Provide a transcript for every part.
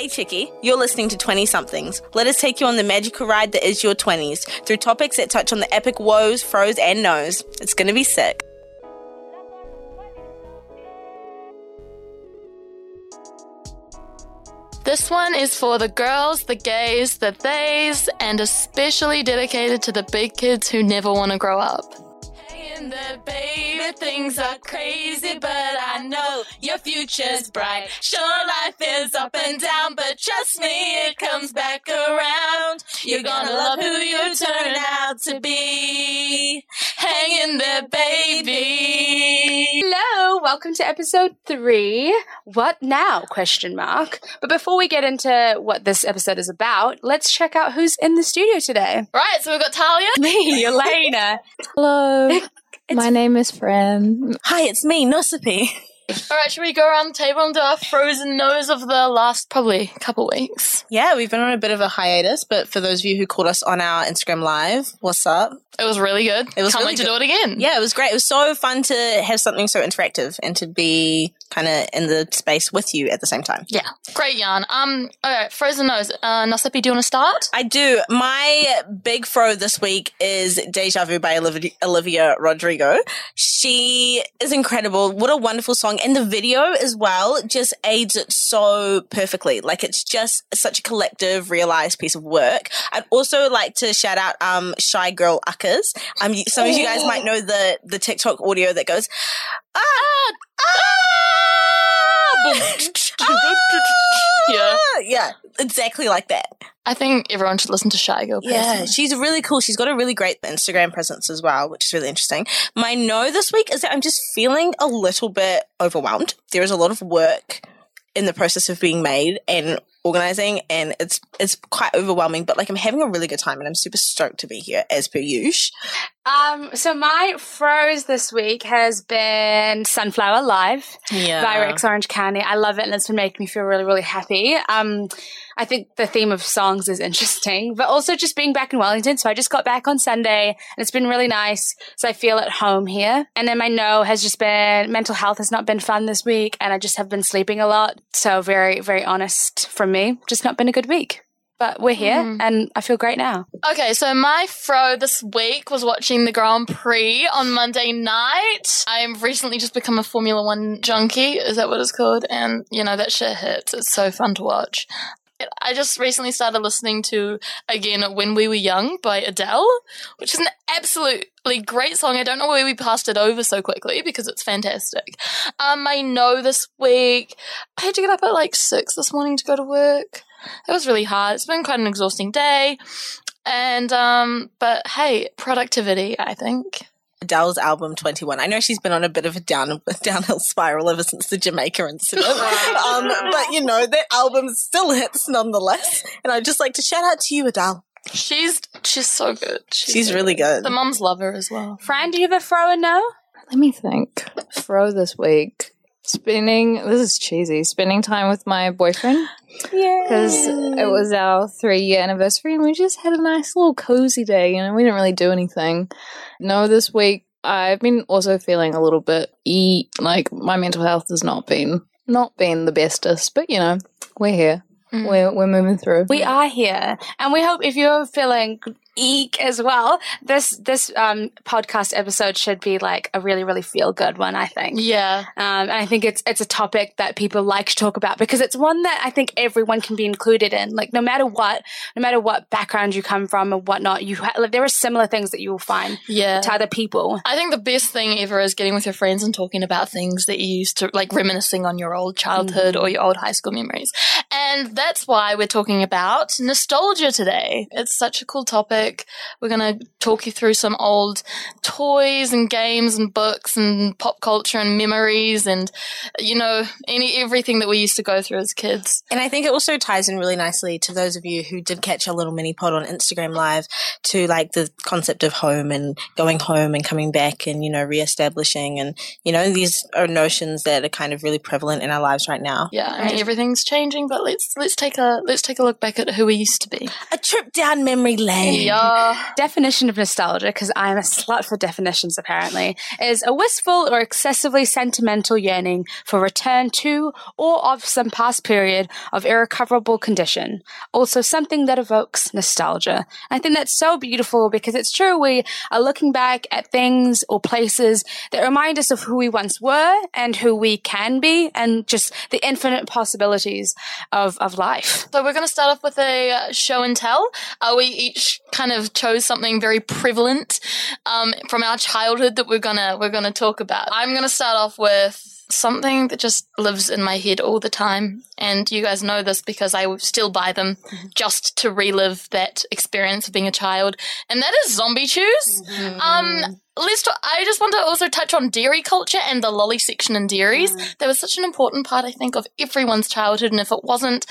Hey, Chicky, you're listening to 20 somethings. Let us take you on the magical ride that is your 20s through topics that touch on the epic woes, froze, and no's. It's gonna be sick. This one is for the girls, the gays, the theys, and especially dedicated to the big kids who never want to grow up. In the things are crazy, but I know your future's bright. Sure, life is up and down, but trust me, it comes back around. You're gonna love who you turn out to be. Hang in there, baby. Hello, welcome to episode three. What now? Question mark. But before we get into what this episode is about, let's check out who's in the studio today. Right, so we've got Tahlia. Me, Elena. Hello. My name is Fran. Hi, it's me, Nosiphi. All right, should we go around the table and do our frozen nose of the last probably couple weeks? Yeah, we've been on a bit of a hiatus, but for those of you who caught us on our Instagram live, what's up? It was really good. It was Can't really wait to good. do it again. Yeah, it was great. It was so fun to have something so interactive and to be kind of in the space with you at the same time. Yeah. Great yarn. Um, all right, frozen nose. Uh, Nosiphi, do you want to start? I do. My big fro this week is Deja Vu by Olivia, Olivia Rodrigo. She is incredible. What a wonderful song. And the video as well just aids it so perfectly. Like it's just such a collective, realized piece of work. I'd also like to shout out um, Shy Girl Uckers. Um, some of you guys might know the, the TikTok audio that goes, ah, ah, Yeah. yeah, exactly like that. I think everyone should listen to Shy Girl. Yeah, she's really cool. She's got a really great Instagram presence as well, which is really interesting. My no this week is that I'm just feeling a little bit overwhelmed. There is a lot of work in the process of being made and organizing and it's it's quite overwhelming but like I'm having a really good time and I'm super stoked to be here as per usual. Um, so my froze this week has been Sunflower Live Yeah. by Rex Orange County. I love it and it's been making me feel really, really happy. Um, I think the theme of songs is interesting, but also just being back in Wellington. So I just got back on Sunday and it's been really nice. So I feel at home here. And then my no has just been mental health has not been fun this week and I just have been sleeping a lot. So very, very honest from me. Just not been a good week. But we're here mm-hmm. and I feel great now. Okay, so my fro this week was watching the Grand Prix on Monday night. I've recently just become a Formula One junkie. Is that what it's called? And you know that shit hits. It's so fun to watch. I just recently started listening to again "When We Were Young" by Adele, which is an absolutely great song. I don't know why we passed it over so quickly because it's fantastic. Um, I know this week I had to get up at like six this morning to go to work. It was really hard. It's been quite an exhausting day. And um but hey, productivity, I think. Adele's album 21. I know she's been on a bit of a down downhill spiral ever since the Jamaica incident. um, but you know, that album still hits nonetheless. And I'd just like to shout out to you, Adele. She's she's so good. She's so really good. The mums love her as well. Fran, do you have a throw and no? Let me think. Throw this week. Spending, this is cheesy, spending time with my boyfriend. Because it was our three year anniversary and we just had a nice little cozy day. You know, we didn't really do anything. No, this week I've been also feeling a little bit e like my mental health has not been not been the bestest, but you know, we're here. Mm. We're we're moving through. We are here, and we hope if you're feeling eek as well, this this um, podcast episode should be like a really really feel good one. I think. Yeah. Um, and I think it's it's a topic that people like to talk about because it's one that I think everyone can be included in. Like no matter what, no matter what background you come from or whatnot, you ha- like, there are similar things that you will find Yeah. to other people. I think the best thing ever is getting with your friends and talking about things that you used to like reminiscing on your old childhood or your old high school memories. And that's why we're talking about nostalgia today. It's such a cool topic. We're going to talk you through some old toys and games and books and pop culture and memories and you know any everything that we used to go through as kids. And I think it also ties in really nicely to those of you who did catch a little mini pod on Instagram Live to like the concept of home and going home and coming back and, you know, reestablishing. And, you know, these are notions that are kind of really prevalent in our lives right now. Yeah, I mean everything's changing, but let's let's let's take a let's take a look back at who we used to be. A trip down memory lane. Yeah. Definition of nostalgia, because I'm a slut for definitions apparently, is a wistful or excessively sentimental yearning for return to or of some past period of irrecoverable condition. Also, something that evokes nostalgia. I think that's so beautiful because it's true. We are looking back at things or places that remind us of who we once were and who we can be and just the infinite possibilities of, of life. So we're going to start off with a uh, show and tell. Uh, we each kind of chose something very prevalent um, from our childhood that we're gonna we're gonna talk about. I'm gonna start off with something that just lives in my head all the time, and you guys know this because I still buy them just to relive that experience of being a child, and that is zombie chews. Um, let's. Talk, I just want to also touch on dairy culture and the lolly section in dairies. Mm. That was such an important part, I think, of everyone's childhood, and if it wasn't,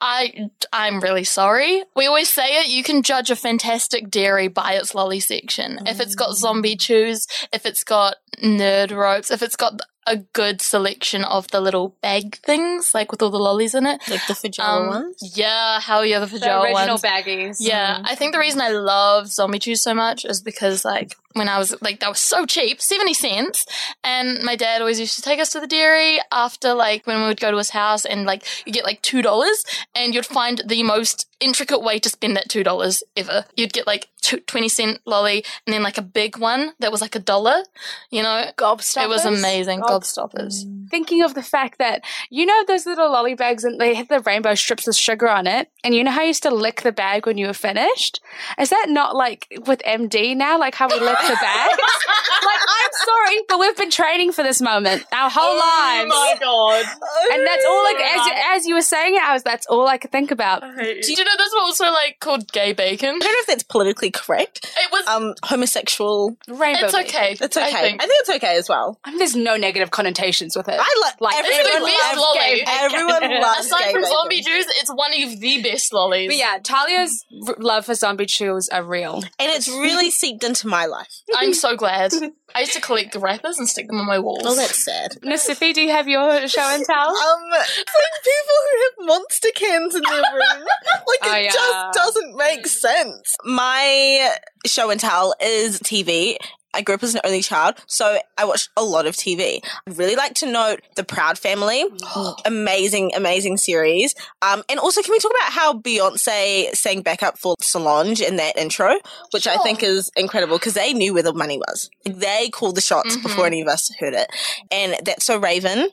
I I'm really sorry. We always say it. You can judge a fantastic dairy by its lolly section. If it's got mm. zombie chews, if it's got nerd ropes, if it's got a good selection of the little bag things, like with all the lollies in it. Like the Feijoa Um, ones. Yeah, hell yeah, the The Feijoa original ones. baggies. Yeah, mm. I think the reason I love zombie chews so much is because like when I was like that was so cheap, seventy cents, and my dad always used to take us to the dairy after like when we would go to his house and like you get like two dollars and you'd find the most intricate way to spend that two dollars ever. You'd get like two, 20 cent lolly and then like a big one that was like a dollar, you know. Gobstoppers. It was amazing, gobstoppers. Mm. Thinking of the fact that you know those little lolly bags and they have the rainbow strips of sugar on it, and you know how you used to lick the bag when you were finished. Is that not like with MD now? Like how we lick the bags? like I'm sorry, but we've been training for this moment our whole lives. Oh my god. And that's all like as you, as you were saying it, I was that's all I could think about. Do you know this was also like called gay bacon? I don't know if that's politically correct. It was. Um, homosexual. Rainbow. it's bacon. okay. It's okay. I I think. think, it's okay as well. I mean, there's no negative connotations with it. I like Like, everyone it's the loves lolly. gay bacon. Everyone loves Aside gay from bacon. zombie chews, it's one of the best lollies. But yeah, Tahlia's r- love for zombie chews are real. and it's really seeped into my life. I'm so glad. I used to collect the wrappers and stick them on my walls. Oh, that's sad. Nosiphi, do you have your show and tell? Um, it's like people who have monster cans in their room. Like it Oh, yeah. just doesn't make sense. My show and tell is TV. I grew up as an only child, so I watched a lot of TV. I'd really like to note The Proud Family. amazing, amazing series. Um, and also, can we talk about how Beyonce sang backup for Solange in that intro, which I think is incredible because they knew where the money was. They called the shots before any of us heard it. And that's so Raven.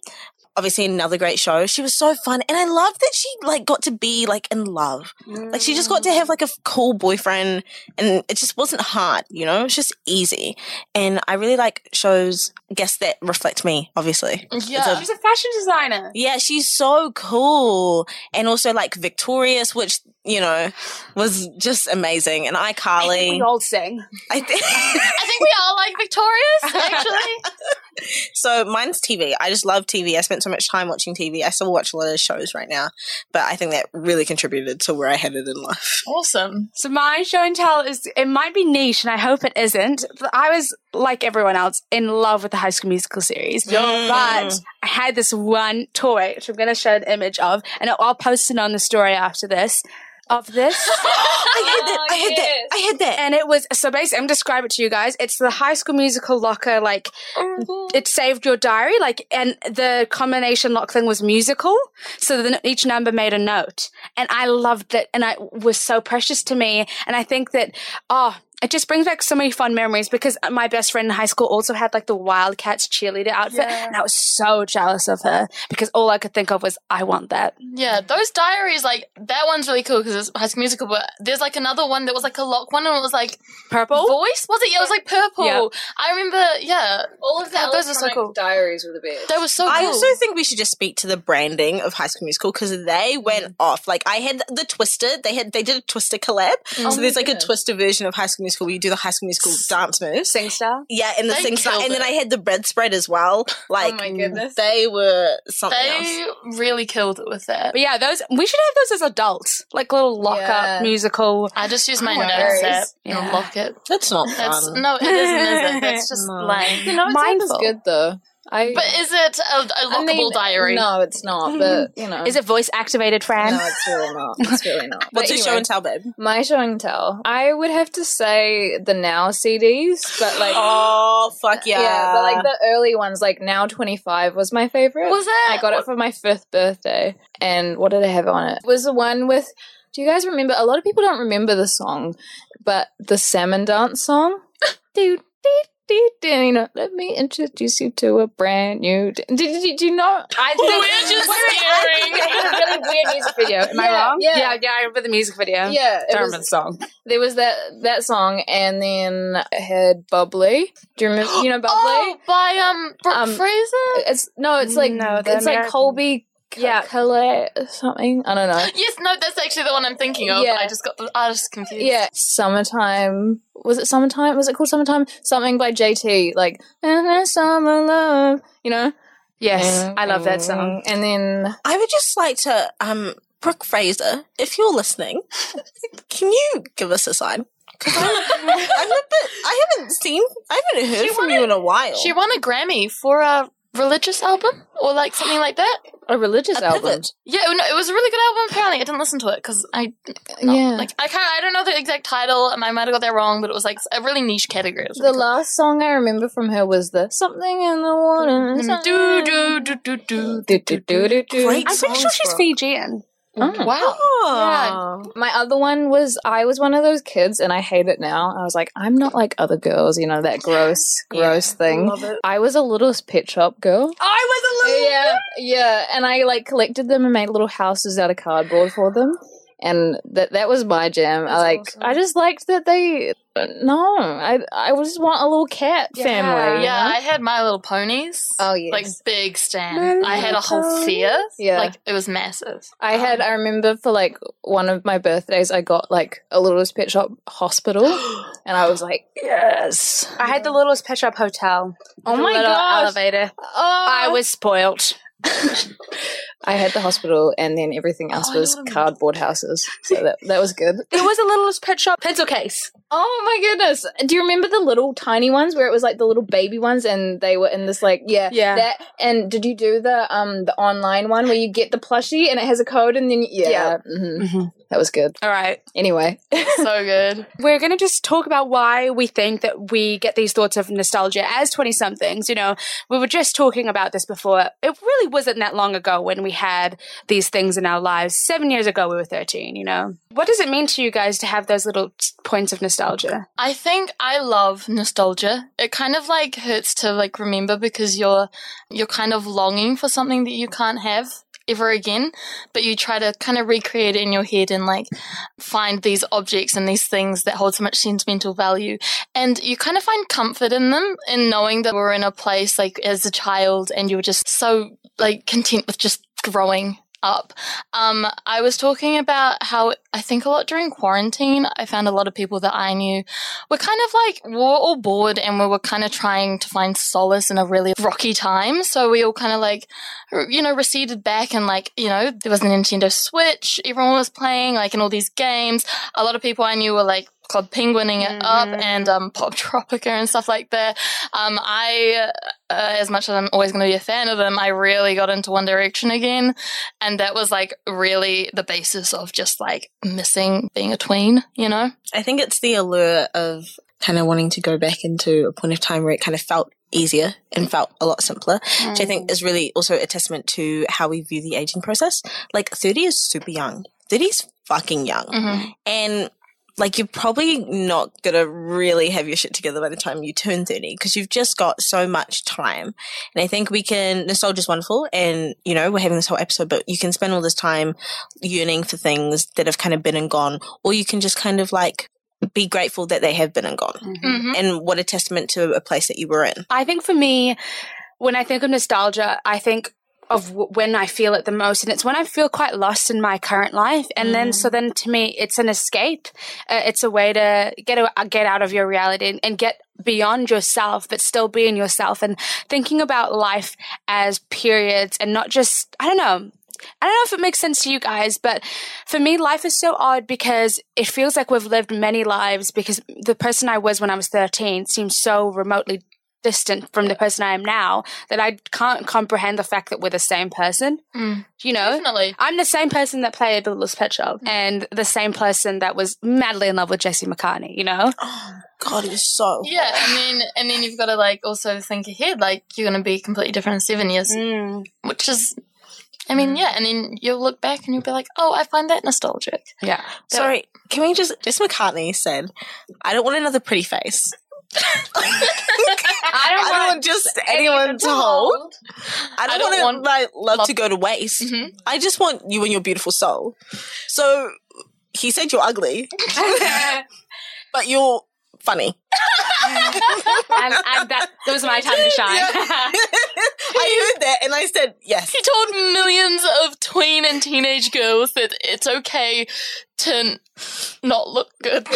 Obviously, another great show. She was so fun, and I loved that she like got to be like in love. Like she just got to mm. have like a cool boyfriend, and it just wasn't hard. You know, it's just easy. And I really like shows, I guess that reflect me. Obviously, yeah. She's a fashion designer. yeah, she's so cool. And also like Victorious, which, you know, was just amazing. And We iCarly. all sing. I think I think we are like victorious, actually. so mine's TV. I just love TV. I spent so much time watching TV. I still watch a lot of shows right now, but I think that really contributed to where I headed in life. awesome. So my show and tell is it might be niche, and I hope it isn't. But I was like everyone else in love with the High School Musical series. But I had this one toy, which I'm going to show an image of, and I'll- I'll post it on the story after this. Of this, I had that. I had that. I had that. and it was so basically. I'm describe it to you guys. It's the High School Musical locker, like oh it saved your diary, like, and the combination lock thing was musical. So then each number made a note, and I loved it, and it was so precious to me. And I think that, oh, it just brings back so many fun memories because my best friend in high school also had like the Wildcats cheerleader outfit, and I was so jealous of her because all I could think of was, I want that. Yeah, those diaries, like, that one's really cool because it's High School Musical, but there's like another one that was like a lock one and it was like Purple. voice? Was it? Yeah, it was like purple. Yeah. I remember, yeah. All of the Yeah, those are so electronic cool. diaries were the best. That was so cool. I also think we should just speak to the branding of High School Musical because they went off. Like I had the Twisted, they had they did a Twister collab. Oh so there's like a oh, Twister version of High School Musical where you do the High School Musical dance moves. SingStar. Yeah, and the They thing start, killed and then. I had the bread spread as well. Oh like, my goodness. they were something else. they really killed it with that. But yeah, those we should have those as adults, like little lock Yeah. up musical. I just use my Oh, notes nice. app Yeah. and lock it. That's not That's fun. no, it isn't. Is it? That's just No. lame. The notes app Mindful. is good though. I. But is it a lockable mean, diary? No, it's not. But you know, Is it voice activated, Fran? No, it's really not. It's really not. But What's your show and tell, babe? My show and tell. I would have to say the Now CDs, but like. Oh, fuck yeah. but like the early ones, like now twenty five was my favorite. Was it? I got it for my fifth birthday, and what did I have on it? it? Was the one with? Do you guys remember? A lot of people don't remember the song, but the salmon dance song. Dude, you know, let me introduce you to a brand new. Did, did, did you know? I think We're just staring. A really weird music video. Am I wrong? yeah. yeah, yeah. I remember the music video. Yeah, the song. there was that that song, and then I had Bubbly. Do you remember? You know Bubbly? Oh, by um Brooke Um, Fraser. It's no, it's like No, it's like Colbie. Yeah. Yeah, Caillat something. I don't know. Yes, no, that's actually the one I'm thinking of. Yeah. I just got the, I was confused. Yeah, summertime. Was it summertime? Was it called summertime? Something by JT, like "Uh, summer love. You know. Yes, I love that song. And then I would just like to, um, Brooke Fraser, if you're listening, can you give us a sign? Because I'm, I'm a bit, I haven't seen, I haven't heard She from won you a- in a while. She won a Grammy for a religious album or like something like that. A religious A album. Yeah, no, it was a really good album. Apparently, I didn't listen to it because I not- Yeah. like I can't. I don't know the exact title, and I might have got that wrong, but it was like a really niche category. The cool. last song I remember from her was the "Something in the Water." Mm-hmm. Do do do do do. Do, do, do, do, do. Great I'm pretty sure she's. Fijian. Oh. Wow. Oh. My other one was I was one of those kids, and I hate it now. I was like, I'm not like other girls, you know, that gross, gross thing. I was a little pet shop girl. I was a little. Yeah, yeah, and I like collected them and made little houses out of cardboard for them, and that that was my jam. I like, awesome. I just liked that they. No, I I just want a little cat Yeah. family. you Yeah, know? I had My Little Ponies. Oh yes. Like big stand. I had a whole Little fear. Yeah. Like it was massive. I had. Um, I remember for like one of my birthdays, I got like a Littlest Pet Shop hospital, and I was like, yes. I had the littlest pet shop hotel. Oh my god. Elevator. Oh, I was spoilt. I had the hospital, and then everything else Oh, was know what I mean. cardboard houses. So that that was good. It was a littlest pet shop pencil case. Oh my goodness! Do you remember the little tiny ones where it was like the little baby ones, and they were in this like yeah Yeah. that? And did you do the um the online one where you get the plushie and it has a code, and then yeah, Yeah. hmm that was good. All right. Anyway, So good. We're going to just talk about why we think that we get these thoughts of nostalgia as 20 somethings. You know, we were just talking about this before. It really wasn't that long ago when we had these things in our lives. Seven years ago, we were 13, you know. What does it mean to you guys to have those little points of nostalgia? I think I love nostalgia. It kind of like hurts to like remember because you're you're kind of longing for something that you can't have ever again, but you try to kind of recreate it in your head and like find these objects and these things that hold so much sentimental value. And you kind of find comfort in them in knowing that we're in a place like as a child and you're just so like content with just growing up. Um, I was talking about how I think a lot during quarantine, I found a lot of people that I knew were kind of like, we were all bored and we were kind of trying to find solace in a really rocky time. So we all kind of like, you know, receded back and like, you know, there was a Nintendo Switch, everyone was playing like in all these games. A lot of people I knew were like, Club Penguining it up Mhm. and um, Poptropica and stuff like that. Um, I, uh, as much as I'm always going to be a fan of them, I really got into One Direction again. And that was like really the basis of just like missing being a tween, you know? I think it's the allure of kind of wanting to go back into a point of time where it kind of felt easier and felt a lot simpler, which I think is really also a testament to how we view the aging process. Like 30 is super young. 30 is fucking young. Mhm. And like you're probably not gonna really have your shit together by the time you turn 30 because you've just got so much time. And I think we can, nostalgia is wonderful and, you know, we're having this whole episode, but you can spend all this time yearning for things that have kind of been and gone, or you can just kind of like be grateful that they have been and gone. Mhm. And what a testament to a place that you were in. I think for me, when I think of nostalgia, I think of w- when I feel it the most, and it's when I feel quite lost in my current life. And then, so then to me, it's an escape. Uh, it's a way to get a, get out of your reality and, and get beyond yourself, but still being yourself and thinking about life as periods and not just I don't know. I don't know if it makes sense to you guys, but for me, life is so odd because it feels like we've lived many lives because the person I was when I was 13 seems so remotely distant from the person I am now that I can't comprehend the fact that we're the same person. Mm. You know, Definitely. I'm the same person that played Littlest Pet Shop and the same person that was madly in love with Jesse McCartney, you know? Oh God, it is so. Yeah, and then and then you've got to like also think ahead, like you're going to be completely different in seven years, Mm. which is, I mean, yeah, and then you'll look back and you'll be like, oh, I find that nostalgic. Yeah. Sorry, can we just? Jess McCartney said, "I don't want another pretty face. I don't I don't want just anyone to hold. I don't, I don't want, want my love, love- to go to waste. Mhm. I just want you and your beautiful soul." So he said you're ugly, but you're funny. and, and that, that was my time to shine. I heard that and I said yes. He told millions of tween and teenage girls that it's okay to not look good.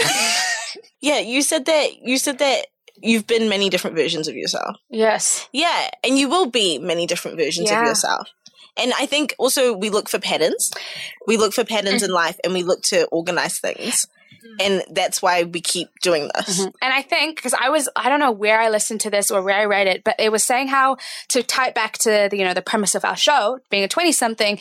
Yeah, you said that. You said that you've been many different versions of yourself. yes. Yeah, and you will be many different versions Yeah. of yourself. And I think also we look for patterns. We look for patterns mm. in life and we look to organize things. Mm-hmm. And that's why we keep doing this. Mm-hmm. And I think because I was I don't know where I listened to this or where I read it, but it was saying how to tie it back to the you know the premise of our show, being a twenty something.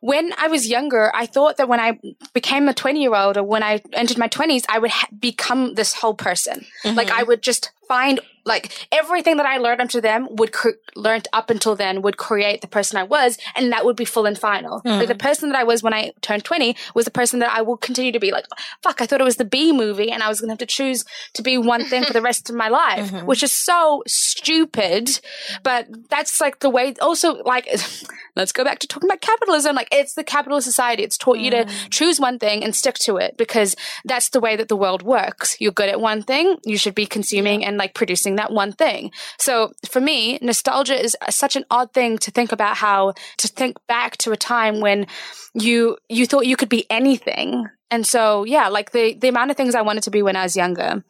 When I was younger, I thought that when I became a twenty year old or when I entered my twenties, I would ha- become this whole person. Like mm-hmm. I would just find like everything that I learned up to them would cr- learned up until then would create the person I was, and that would be full and final. Hmm. Like the person that I was when I turned twenty was the person that I will continue to be. Like, fuck, I thought it was the B movie, and I was gonna have to choose to be one thing for the rest of my life, mm-hmm. which is so stupid. But that's like the way. Also, like, let's go back to talking about capitalism. Like, it's the capitalist society. It's taught you to mm. choose one thing and stick to it because that's the way that the world works. You're good at one thing, you should be consuming and like producing that one thing. So for me, nostalgia is such an odd thing to think about how to think back to a time when you you thought you could be anything. And so yeah, like the the amount of things I wanted to be when I was younger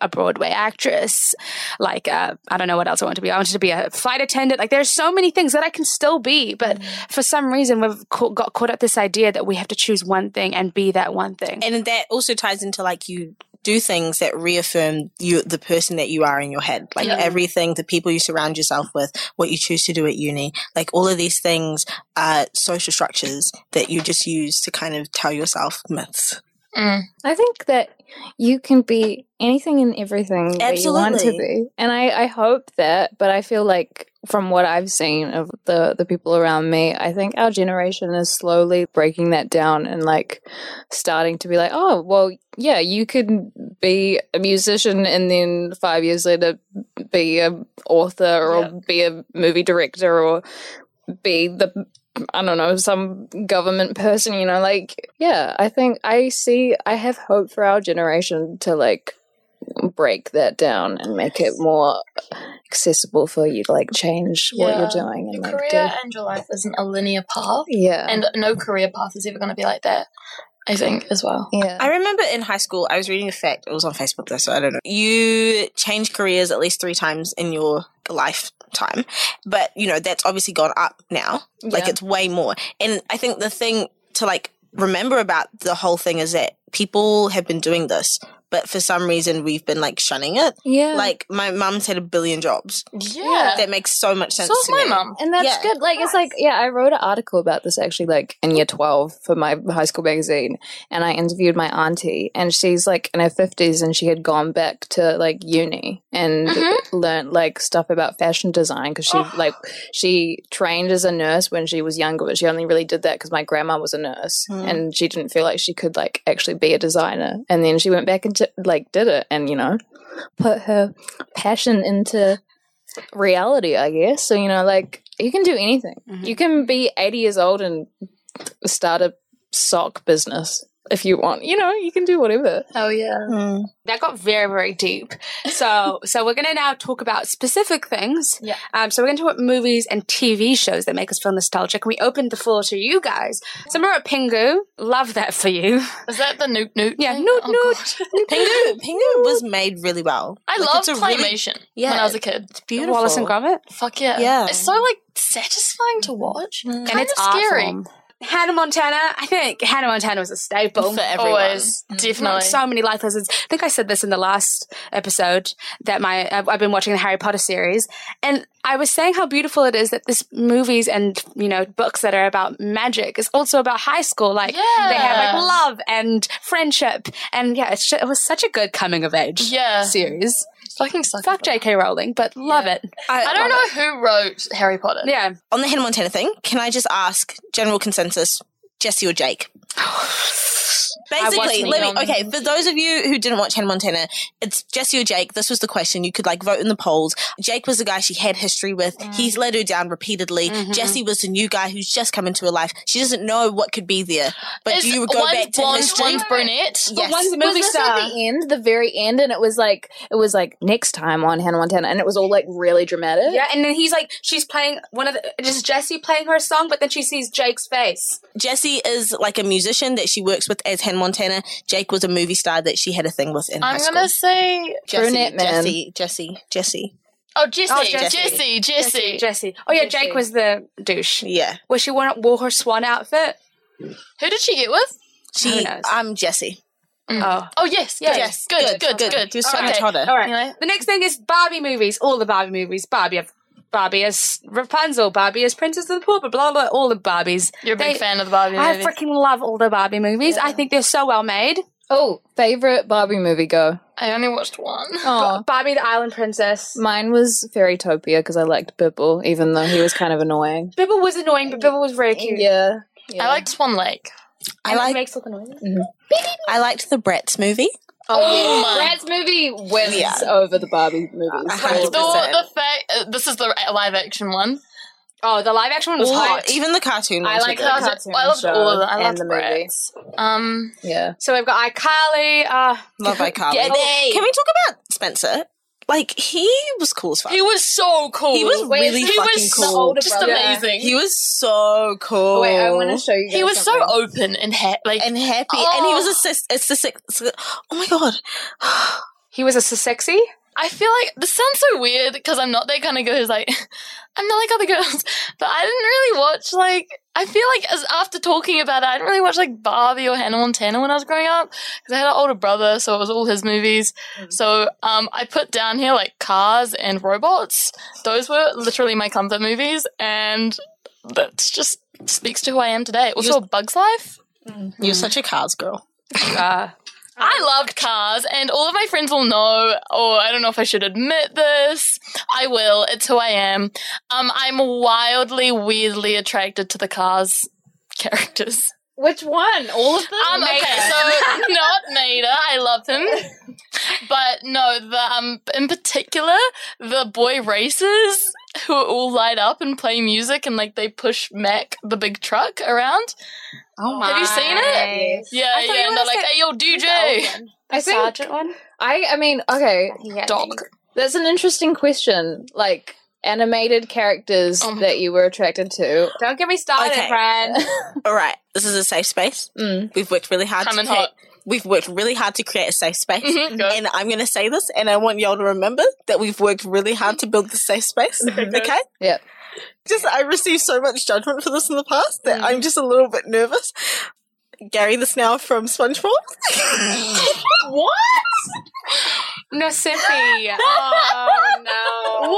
a Broadway actress, like uh, I don't know what else I want to be. I wanted to be a flight attendant. Like there's so many things that I can still be, but for some reason we've ca- got caught up this idea that we have to choose one thing and be that one thing. And that also ties into like you do things that reaffirm you the person that you are in your head. Like Yeah. everything, the people you surround yourself with, what you choose to do at uni, like all of these things are social structures that you just use to kind of tell yourself myths. Mm. I think that you can be anything and everything that you want to be. And I, I hope that, but I feel like from what I've seen of the, the people around me, I think our generation is slowly breaking that down and like starting to be like, oh, well, yeah, you could be a musician and then five years later be a author or Yeah. be a movie director or be the I don't know, some government person, you know, like, yeah, I think I see, I have hope for our generation to like break that down and make it more accessible for you to like change what you're doing and Your like career do. and your life isn't a linear path, Yeah. and no career path is ever going to be like that. I think as well. yeah. I remember in high school, I was reading a fact. It was on Facebook, though, so I don't know. You change careers at least three times in your lifetime, but you know that's obviously gone up now. Like it's way more. And I think the thing to like remember about the whole thing is that people have been doing this, but for some reason we've been like shunning it. yeah. Like my mum's had a billion jobs. Yeah. That makes so much sense. so is to my me. mum. And that's Yeah. good. Like it's like yeah, I wrote an article about this actually like in year twelve for my high school magazine, and I interviewed my auntie, and she's like in her fifties, and she had gone back to like uni and Mhm. learned like stuff about fashion design because she Oh. like she trained as a nurse when she was younger, but she only really did that because my grandma was a nurse, Mm. and she didn't feel like she could like actually be a designer, and then she went back and like did it, and you know, put her passion into reality, I guess. So, you know, like you can do anything. Mhm. You can be 80 years old and start a sock business if you want. You know, you can do whatever. Oh yeah. Mm. that got very very deep so so we're going to now talk about specific things Yeah. um, so we're going to talk about movies and tv shows that make us feel nostalgic And we opened the floor to you guys so we're at pingu love that for you Is that the Noot Noot? Yeah, thing? Noot Oh, Noot. God. Pingu, Pingu was made really well. I Like, love it's a really- Yeah. when I was a kid. It's beautiful. wallace and gromit Fuck yeah. Yeah. It's so like satisfying to watch. Mm. and it's of scary. awesome Hannah Montana. I think Hannah Montana was a staple. For everyone. Always, mm-hmm. definitely. So many life lessons. I think I said this in the last episode that my I've I've been watching the Harry Potter series, and I was saying how beautiful it is that this movies and you know books that are about magic is also about high school. Like they have like love and friendship, and yeah, it's, ju- it was such a good coming of age Yeah. series. Fucking suck. Fuck J.K. Rowling, but love it. I don't know who wrote Harry Potter. Yeah, On the Hannah Montana thing, can I just ask general consensus, Jesse or Jake? Basically, let me, Neon. okay, for those of you who didn't watch Hannah Montana, it's Jesse or Jake. This was the question. You could like vote in the polls. Jake was the guy she had history with. Mm. He's let her down repeatedly. Mm-hmm. Jesse was the new guy who's just come into her life. She doesn't know what could be there. But Is do you go back to blonde, history? one's brunette? Yes. one's a movie this star. at the end, the very end, and it was like it was like next time on Hannah Montana, and it was all like really dramatic. Yeah, and then he's like, she's playing one of the, just Jessie playing her song, but then she sees Jake's face. Jesse is like a musician that she works with as Hannah Montana. Jake was a movie star that she had a thing with in I'm high gonna say. Jesse, Brunette man. Jesse, Jesse, Jesse. Oh, Jesse. Oh, Jesse. Jessie. Jesse. Jessie. Oh yeah, Jessie. Jake was the douche. Yeah, Where she wore, wore her swan outfit. Who did she get with? She. knows? I'm Jesse. Mm. Oh. Oh, yes. Yeah, good. yes, good, good, good, good, good. He was so Okay. much hotter. All right. Anyway. The next thing is Barbie movies. All the Barbie movies. Barbie. Barbie as Rapunzel. Barbie as Princess of the Pauper. Blah blah. All the Barbies. You're a big They- fan of the Barbie I movie. freaking love all the Barbie movies. I think they're so well made. Oh, favorite Barbie movie? Go. I only watched one. Oh, Barbie the Island Princess. mine was Fairytopia because I liked Bibble, even though he was kind of annoying. Bibble was annoying, but Bibble was very cute. Yeah, I liked Swan Lake. I And it like. makes look annoying. Mm-hmm. I liked the Bratz movie. Oh, my. Bratz movie wins Yeah. over the Barbie movies. A hundred The, the fact, uh, this is the live action one. Oh, the live action one was hot. even the cartoon. I like the cartoon. I loved show all of them. I and loved the movie. Um, Yeah. So we've got iCarly. Uh, Love iCarly. Can we talk about Spencer? Like he was cool as fuck. he was so cool. He was really he fucking was cool. so just brother. amazing. He was so cool. Wait, I want to show you. Guys He was so open and ha- like and happy, and he was Oh. a sis. It's the six. Oh my god. he was a sexy. I feel like this sounds so weird because I'm not that kind of girl who's like I'm not like other girls, but I didn't really watch like I feel like as after talking about it, I didn't really watch like Barbie or Hannah Montana when I was growing up because I had an older brother, so it was all his movies. So um, I put down here like Cars and Robots. Those were literally my comfort movies, and that just speaks to who I am today. Also, Bugs Life. You're such a Cars girl. Uh, I loved cars, and all of my friends will know, or I don't know if I should admit this. I will. It's who I am. Um, I'm wildly, weirdly attracted to the cars characters. Which one? All of them? Um, okay, so not Mater. I love him, but no, the um, in particular, the boy racers who all light up and play music and like they push Mac the big truck around. oh my! Have you seen it? Yeah, yeah, and they're like, "Hey, yo, DJ." I The think sergeant one. I. I mean, okay, Yeah. Doc. that's an interesting question. Like animated characters Oh that you were attracted to. Don't get me started, Okay. friend. All right, this is a safe space. Mm. We've worked really hard Coming to create. hot. We've worked really hard to create a safe space. Mhm. And I'm going to say this, and I want y'all to remember that we've worked really hard to build the safe space. okay? Yeah. Just, I received so much judgment for this in the past that I'm just a little bit nervous. Gary the Snail from SpongeBob. What? No, Simpy. Oh no.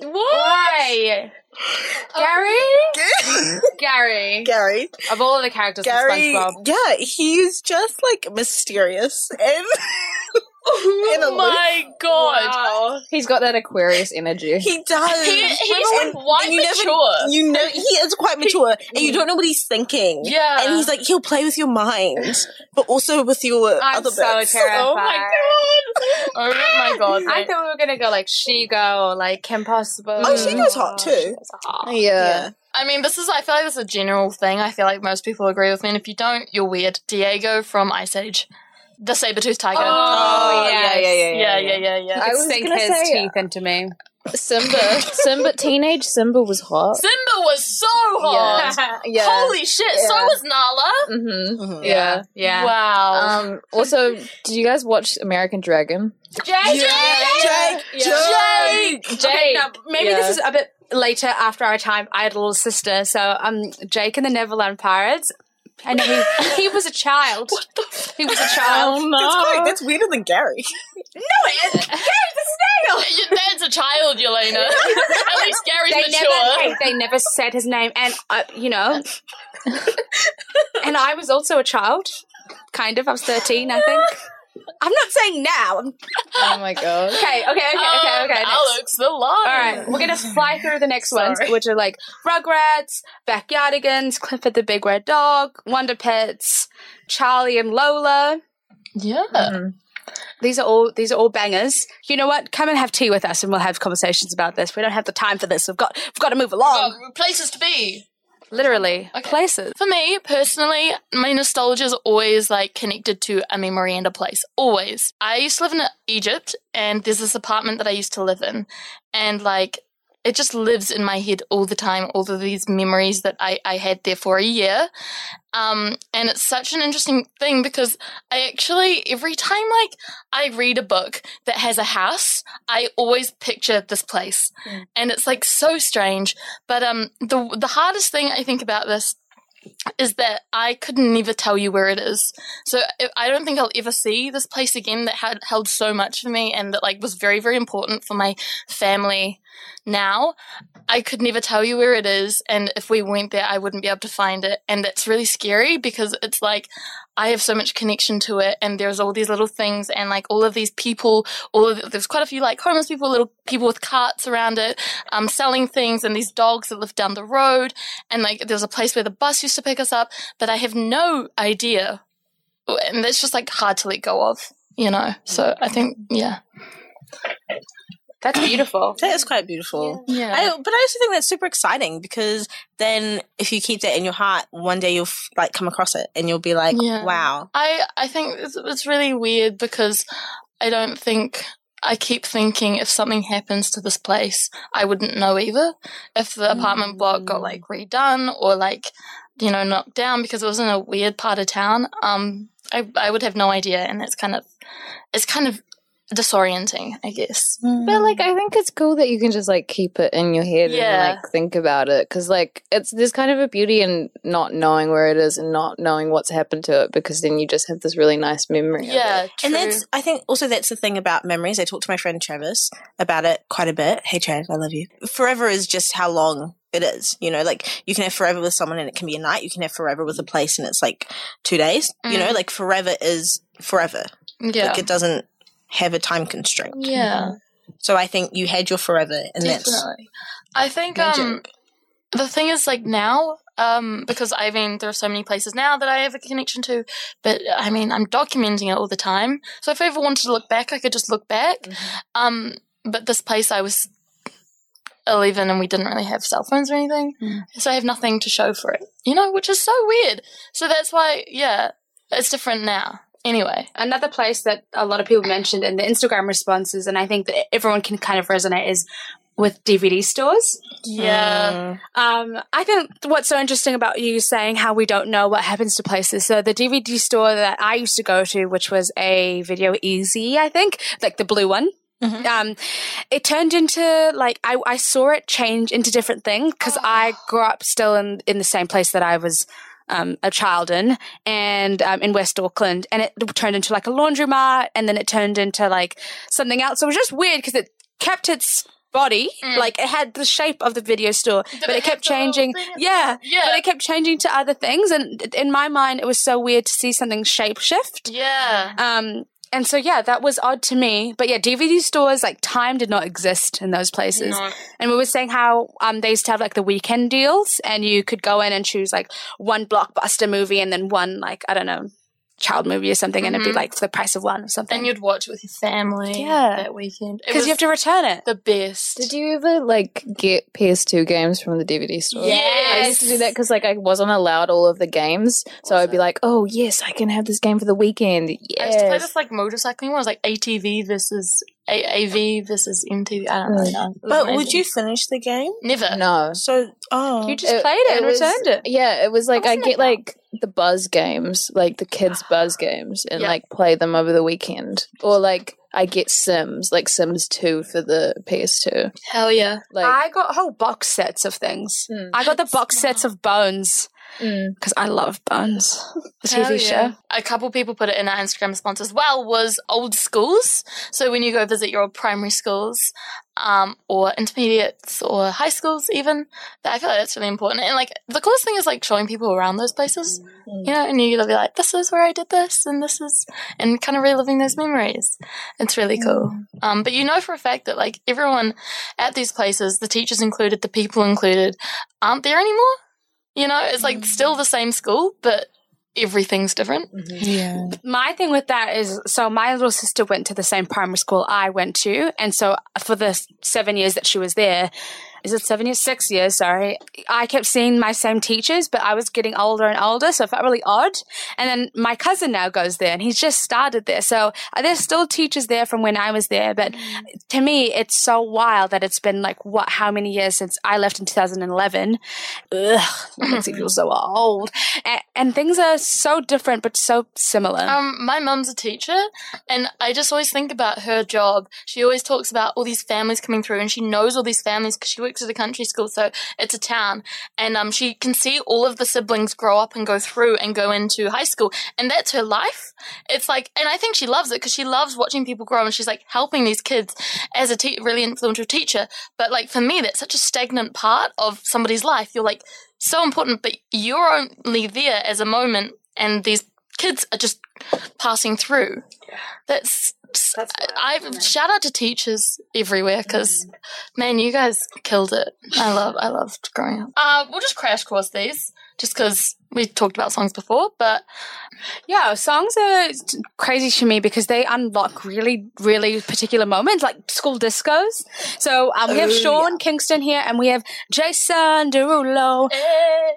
What? Why? Gary? Gary. Gary. Of all of the characters in Gary. SpongeBob. Yeah, he's just like mysterious and. and Oh aloof. my god. Wow. He's got that Aquarius energy. He does. He, he's And- quite and you never- mature. You know, he is quite mature, and you don't know what he's thinking. Yeah. and he's like, he'll play with your mind, but also with your I'm other so bits. Oh terrified. oh my god. Oh my god. I mate. thought we were gonna go like Shego, or like Kim Possible. Oh, Shego's hot, oh, too. Shego's hot. yeah. I mean, this is, I feel like this is a general thing. I feel like most people agree with me. And if you don't, you're weird. Diego from Ice Age. The saber-toothed tiger. Oh, yeah, yes. yeah, yeah, yeah, yeah, yeah, yeah. I was sink gonna his say- teeth into me. Simba. Simba. Teenage Simba was hot. Simba was so hot. Yeah. Holy shit. So Yeah. was Nala. Mm-hmm. Mhm. Yeah. Yeah. Wow. Um. Also, did you guys watch American Dragon? Jake! Jake, Jake, Jake! Jake. Okay, now, maybe Yeah. this is a bit later after our time, I had a little sister. So um, Jake and the Neverland Pirates. I know he, he was a child. He was a child. That's quick. That's weirder than Gary. No, it, Gary's a snail. Your dad's a child, Yelena. At least Gary's They mature. never, hey, they never said his name, and uh, you know, and I was also a child, kind of. I was thirteen, I think. I'm not saying now. I'm, Oh my god. okay, okay, okay, okay, Um, okay. next. Alex, the lion. All right, we're gonna fly through the next ones, which are like Rugrats, Backyardigans, Clifford the Big Red Dog, Wonder Pets, Charlie and Lola. Yeah. Mm-hmm. These are all these are all bangers. You know what? Come and have tea with us, and we'll have conversations about this. We don't have the time for this. We've got we've got to move along. Oh, places to be. Literally, Okay. places. For me, personally, my nostalgia is always like connected to a memory and a place. Always. I used to live in Egypt and there's this apartment that I used to live in. And like, it just lives in my head all the time, all of these memories that I, I had there for a year. Um, and it's such an interesting thing because I actually, every time like I read a book that has a house, I always picture this place. And it's like so strange. But um, the the hardest thing I think about this is that I could never tell you where it is. So I- I don't think I'll ever see this place again that had held so much for me and that like was very very important for my family. Now, I could never tell you where it is, and if we went there, I wouldn't be able to find it, and that's really scary because it's like I have so much connection to it, and there's all these little things, and like all of these people, all of there's quite a few like homeless people, little people with carts around it, um, selling things, and these dogs that live down the road, and like there's a place where the bus used to pick us up, but I have no idea, and that's just like hard to let go of, you know. So I think, yeah, That's beautiful. That is quite beautiful. yeah. I, but I also think that's super exciting because then if you keep that in your heart, one day you'll f- like come across it and you'll be like, Yeah. wow. I I think it's, it's really weird because I don't think I keep thinking if something happens to this place, I wouldn't know either. If the apartment block got like redone or like you know knocked down because it was in a weird part of town, um, I I would have no idea, and it's kind of it's kind of disorienting, I guess. But like, I think it's cool that you can just like keep it in your head Yeah. and like think about it because like it's there's kind of a beauty in not knowing where it is and not knowing what's happened to it because then you just have this really nice memory. of Yeah, it. And that's, I think also that's the thing about memories. I talked to my friend Travis about it quite a bit. Hey, Trav, I love you. Forever is just how long it is. You know, like you can have forever with someone and it can be a night. You can have forever with a place and it's like two days. You know, Mm. like forever is forever. yeah, Like it doesn't have a time constraint. yeah. So I think you had your forever and that's I think magic. um the thing is like now um because I mean there are so many places now that I have a connection to but I mean I'm documenting it all the time. So if I ever wanted to look back I could just look back. Um but this place I was 11 and we didn't really have cell phones or anything so I have nothing to show for it you know which is so weird. So that's why yeah it's different now anyway Another place that a lot of people mentioned in the Instagram responses, and I think that everyone can kind of resonate, is with DVD stores. yeah Mm. Um, I think what's so interesting about you saying how we don't know what happens to places. So the DVD store that I used to go to, which was a Video Ezy, I think, like the blue one. Um, it turned into like I, I saw it change into different things because I grew up still in in the same place that I was um, a child in and um, in West Auckland, and it turned into like a laundromat, and then it turned into like something else. So it was just weird because it kept its body like it had the shape of the video store, but it it kept have the little changing. thing at the Yeah, Yeah. but it kept changing to other things, and in my mind, it was so weird to see something shape shift. yeah Um, and so yeah, that was odd to me. But yeah, DVD stores like time did not exist in those places. No. And we were saying how um they used to have like the weekend deals, and you could go in and choose like one blockbuster movie and then one like I don't know child movie or something, and it'd be Mhm. like for the price of one or something. and you'd watch it with your family Yeah. that weekend because you have to return it. the best Did you ever like get PS2 games from the DVD store? Yes. I used to do that because like I wasn't allowed all of the games, so I'd be like, "Oh yes, I can have this game for the weekend." Yes. I used to play this like motorcycling one. It was like ATV versus A- AV versus MTV. I don't really know. It was But would you finish the game? never? No. So, oh. You just played it, and was- returned it. Yeah, it was like I wasn't get it like the buzz games, like the kids' buzz games, and Yeah. like play them over the weekend. Or like I get Sims, like Sims Two for the PS2. Hell yeah! Like I got whole box sets of things. Mm. I got the box sets of Bones Mm. because I love Bones, the Hell TV yeah. show. A couple people put it in our Instagram response as well. Was old schools. So when you go visit your old primary schools, um, or intermediates or high schools, even that I feel like that's really important. And like the coolest thing is like showing people around those places, Mm. you know, and you're gonna be like, this is where I did this, and this is, and kind of reliving those memories. It's really cool. Um, but you know for a fact that like everyone at these places, the teachers included, the people included, aren't there anymore. You know, it's like mm. still the same school, but everything's different. Mm-hmm. yeah. My thing with that is, so my little sister went to the same primary school I went to, and so for the seven years that she was there, is it seven years? Six years, sorry. I kept seeing my same teachers, but I was getting older and older, so it felt really odd. And then my cousin now goes there, and he's just started there. So uh, there's still teachers there from when I was there, but to me, it's so wild that it's been like, what, how many years since I left in 2011? Ugh, makes me feel so old. And, and things are so different, but so similar. Um, my mum's a teacher, and I just always think about her job. She always talks about all these families coming through, and she knows all these families because she works at a country school, so it's a town. And um, she can see all of the siblings grow up and go through and go into high school, and that's her life. It's like, and I think she loves it because she loves watching people grow, and she's like helping these kids as a te- really influential teacher. But like for me, that's such a stagnant part of somebody's life. You're like so important, but you're only there as a moment, and these kids are just passing through. That's, I, I shout out to teachers everywhere because man, you guys killed it. I love I loved growing up. Uh, we'll just crash course these just because we talked about songs before, but Yeah, songs are crazy to me because they unlock really, really particular moments, like school discos. So um, we have Oh, Sean Kingston here, and we have Jason Derulo.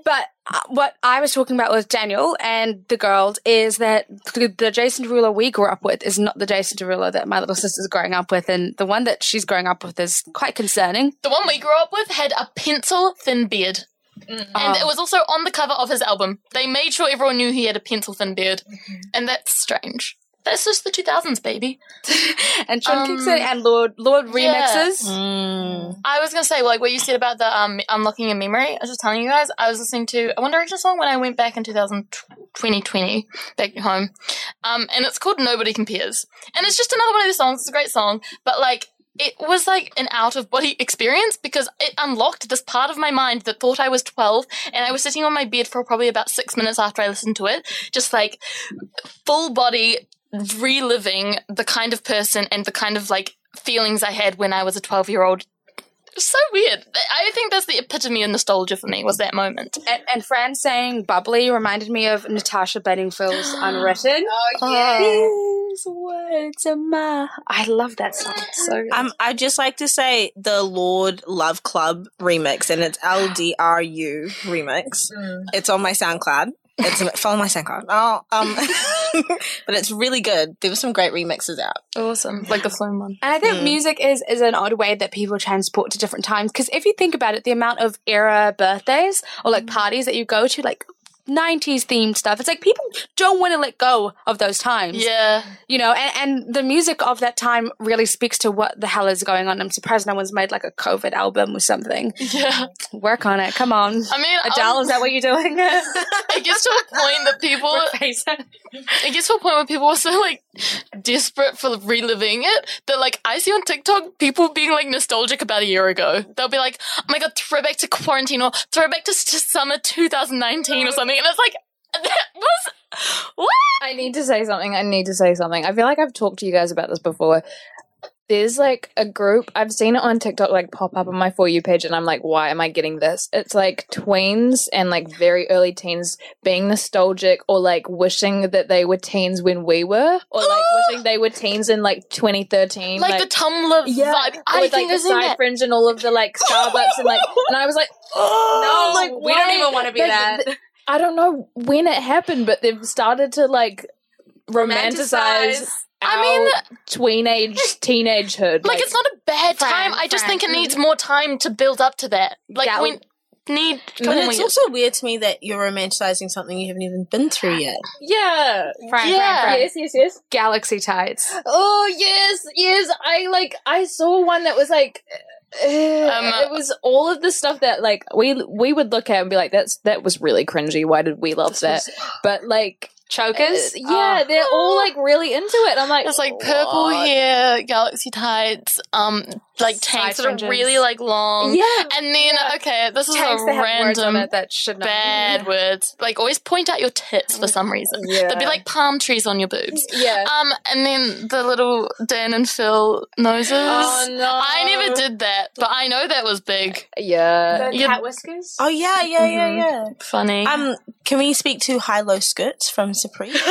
But uh, what I was talking about with Daniel and the girls is that the, the Jason Derulo we grew up with is not the Jason Derulo that my little sister's growing up with, and the one that she's growing up with is quite concerning. the one we grew up with had a pencil thin beard. And Oh. it was also on the cover of his album. They made sure everyone knew he had a pencil thin beard. And that's strange. That's just the 2000s, baby. and Sean Um, Kingston and Lorde Lorde yeah. remixes. Mm. I was gonna say, like what you said about the um unlocking a memory. I was just telling you guys, I was listening to a One Direction song when I went back in 2000, 2020 back home, um, and it's called Nobody Compares, and it's just another one of the songs. It's a great song, but like. It was like an out of body experience because it unlocked this part of my mind that thought I was 12 and I was sitting on my bed for probably about six minutes after I listened to it, just like full body reliving the kind of person and the kind of like feelings I had when I was a 12 year old. So weird. I think that's the epitome of nostalgia for me was that moment. And, and Fran saying bubbly reminded me of Natasha Bedingfield's Unwritten. Oh. yeah. These words are my. I love that song. It's so good. Um, I'd just like to say the Lorde Love Club remix, and it's LDRU remix. It's on my SoundCloud. It's follow my SoundCloud. Oh, um, but it's really good. There were some great remixes out. Awesome. Like the Flume one. And I think Mm. music is, is an odd way that people transport to different times. Because if you think about it, the amount of era birthdays or like parties that you go to, like 90s themed stuff, it's like people don't want to let go of those times. Yeah. You know, and, and the music of that time really speaks to what the hell is going on. I'm surprised no one's made like a COVID album or something. Yeah. Work on it. Come on. I mean, Adele, um, is that what you're doing? it gets to a point that people, it gets to a point where people are so like desperate for reliving it that like I see on TikTok people being like nostalgic about a year ago. They'll be like, oh my god, throwback to quarantine or throwback to, to summer 2019 or something. And it's like, that was, what? I need to say something. I need to say something. I feel like I've talked to you guys about this before. There's like a group, I've seen it on TikTok like pop up on my For You page, and I'm like, why am I getting this? It's like tweens and like very early teens being nostalgic or like wishing that they were teens when we were, or like wishing they were teens in like 2013. Like, the Tumblr yeah, vibe. I with, think like I've the seen side fringe and all of the like Starbucks and like, and I was like, no, like, we don't even want to be Like, that. th- I don't know when it happened, but they've started to like romanticize Romanticize. I mean, teenage teenagehood. like, it's not a bad Fran, time. I just Fran. think it needs more time to build up to that. Like Gal- we need. But it's also weird to me that you're romanticizing something you haven't even been through yet. yeah. Fran, Yeah. Fran, Fran. Yes, yes, yes. Galaxy tights. Oh yes, yes. I like. I saw one that was like. Uh, it was all of the stuff that like we we would look at and be like that's that was really cringy. Why did we love that? but like Chokers. uh, yeah Oh. they're all like really into it i'm like It's like purple what? hair, galaxy tights, um, like Side tanks that are really like long. yeah And then, okay, this is Tanks a that have words random that should not. bad words. Like, always point out your tits for some reason. yeah There'd be like palm trees on your boobs. yeah Um, and then the little Dan and Phil noses. oh no I never did that, but I know that was big. yeah The You- cat whiskers. Oh yeah, yeah, yeah, Mhm. yeah. Funny. Um, can we speak to high low skirts from Supreme?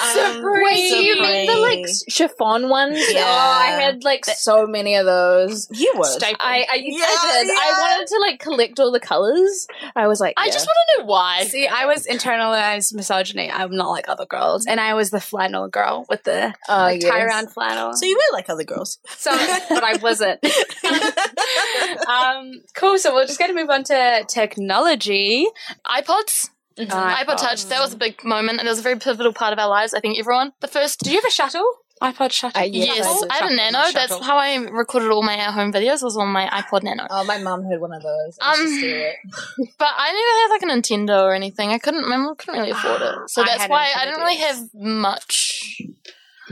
Um, Wait, you mean the like chiffon ones? Yeah. Oh, I had like so many of those. You were. I I, Yeah, I did. yeah. I wanted to like collect all the colors. I was like, I yeah. just want to know why. See, I was internalized misogyny. I'm not like other girls, and I was the flannel girl with the oh like, tie yes. around flannel. So you were like other girls. So, but I wasn't. um, cool. So we're just going to move on to technology. iPods. Uh, iPod Touch. That was a big moment, and it was a very pivotal part of our lives. I think everyone. The first. Do you have a shuttle? iPod shuttle. Uh, yes, Yes, I do. I have a Shuttle, Nano. That's how I recorded all my at-home videos. Was on my iPod Nano. Oh, my mum had one of those. I Um. But I never had like a Nintendo or anything. I couldn't. My mom couldn't really afford it, so that's had why Nintendo I didn't really have much.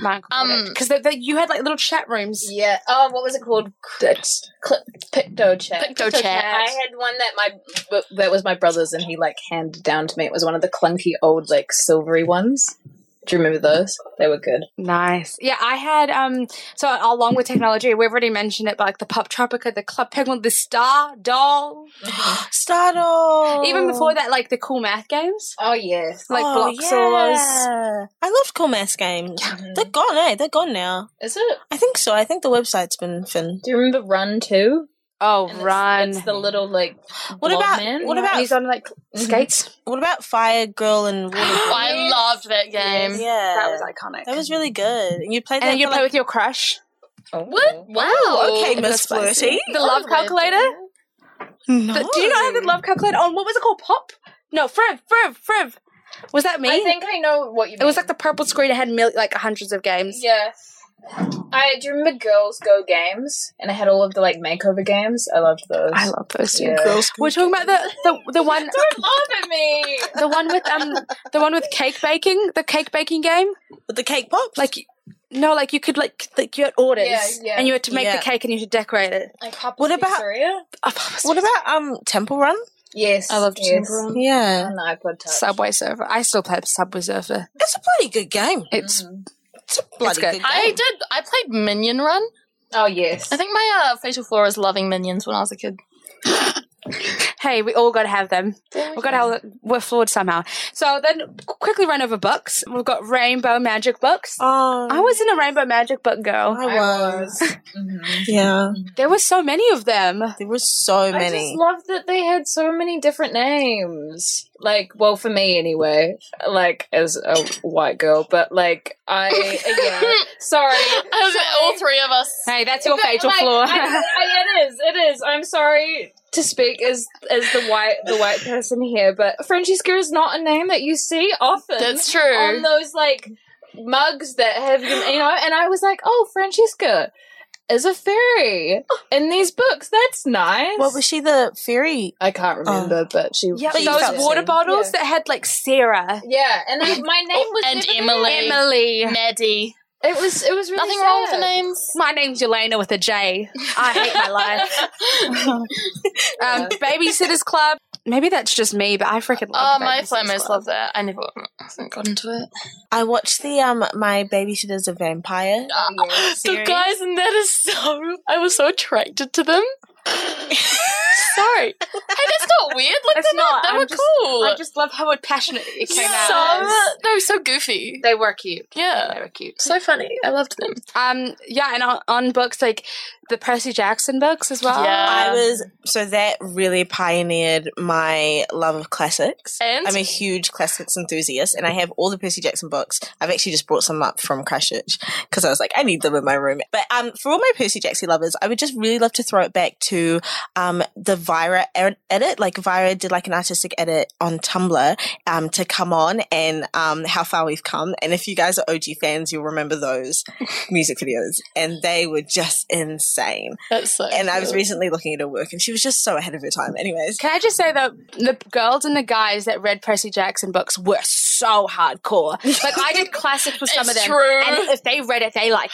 Um, Um, because you had like little chat rooms. Yeah. Oh, what was it called? It's Cl- PictoChat. Picto Chat. I had one that my that was my brother's, and he like handed down to me. It was one of the clunky old like silvery ones. Do you remember those? They were good. Nice. Yeah, I had um. So along with technology, we've already mentioned it, but like the Poptropica, the Club Penguin, the Stardoll. Stardoll. Even before that, like the cool math games, Oh yes. like Oh, block solos. yeah. I loved Cool math games. They're gone, eh? They're gone now. Is it? I think so. I think the website's been finned. Do you remember Run Two? Oh, And it's- run! It's, the little like. What about man? what about He's on like Mhm. skates. what about Fire Girl and Water Girl? I loved that game. yeah, That was iconic. that was really good. And you played that. and you play like, with your crush. Oh. What? Wow. Oh, okay, That's Miss. Flirty. The love Oh, calculator. No. The- do you not have the love calculator? Oh, what was it called? Pop? No, Friv, Friv, Friv. Was that me? I think I know what you. it was like the purple screen. It had mil- like hundreds of games. Yeah. I do you remember Girls Go Games, and I had all of the like makeover games. I loved those. I love those two. Yeah. Girls We're talking about the the, the one Don't laugh at me. the one with um the one with cake baking the cake baking game. with the cake pops. Like no, like you could like like you had orders Yeah, yeah. and you had to make Yeah. the cake and you had to decorate it. Like Papa What about- Pizzeria? Oh, what about um Temple Run? Yes, I loved yes. Temple Run. Yeah, on the iPod Touch. Subway Surfer? I still play Subway Surfer. it's a bloody good game. It's Mhm. It's a bloody good. good game. I did. I played Minion Run. Oh yes. I think my uh, facial flaw is loving minions when I was a kid. hey, we all got to have them. We've got to we're flawed somehow. So then, quickly run over books. We've got Rainbow Magic books. Oh, I was in a Rainbow Magic book girl. I was. Mhm. Yeah, There were so many of them. there were so many. I many. just love that they had so many different names. Like, well, for me anyway. Like as a white girl, but like I, yeah. Sorry. all three of us. Hey, that's your But, fatal like, flaw. I, I, it is. It is. I'm sorry to speak as as the white the white person here, but Francesca is not a name that you see often. That's true. on those like mugs that have you know. And I was like, oh, Francesca is a fairy in these books. That's nice. What was she the fairy? I can't oh. remember, but she. yeah, But those felt water it. bottles Yeah. that had like Sarah, Yeah, and I, my name was and Emily. Emily. Maddie. It was it was really Nothing wrong with the names. My name's Yelena with a J. I hate my life. Um, Babysitters Club. Maybe that's just me, but I freaking love. Oh, love my Babysitters Club. love that. I never I haven't got into it. I watched the um my babysitter's a vampire. the guys in that is so. I was so attracted to them. Sorry. Hey, that's not weird. Like It's they're not. not. They I'm were just- cool. I just love how passionate it came so out. they were so goofy. They were cute. Yeah. They were cute. so funny. I loved them. Um, yeah, and on, on books like the Percy Jackson books as well. Yeah. I was so that really pioneered my love of classics. And? I'm a huge classics enthusiast, and I have all the Percy Jackson books. I've actually just brought some up from Christchurch because I was like, I need them in my room. But um, for all my Percy Jackson lovers, I would just really love to throw it back to um the Vira ed- edit. Like Vira did like an artistic edit on Tumblr um to come on and um how far we've come. And if you guys are OG fans, you'll remember those music videos, and they were just insane. That's so. And I was recently looking at her work, and she was just so ahead of her time. Anyways, Can I just say that the girls and the guys that read Percy Jackson books were so hardcore. Like I did classics with some of them, true. and if they read it, they like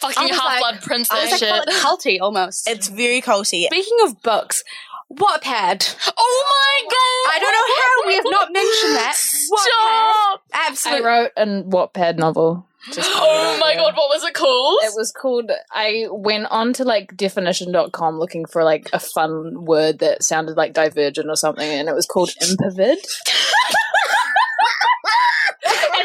fucking Half like- Blood Prince. I was like, shit. like culty almost. it's very culty. Speaking of books, Wattpad. oh my god! I don't know how we have not mentioned that. Stop! Wattpad. I Absolutely. wrote a Wattpad novel. Just Oh my there. god! What was it called? It was called. I went on to like definition.com looking for like a fun word that sounded like divergent or something, and it was called impervid.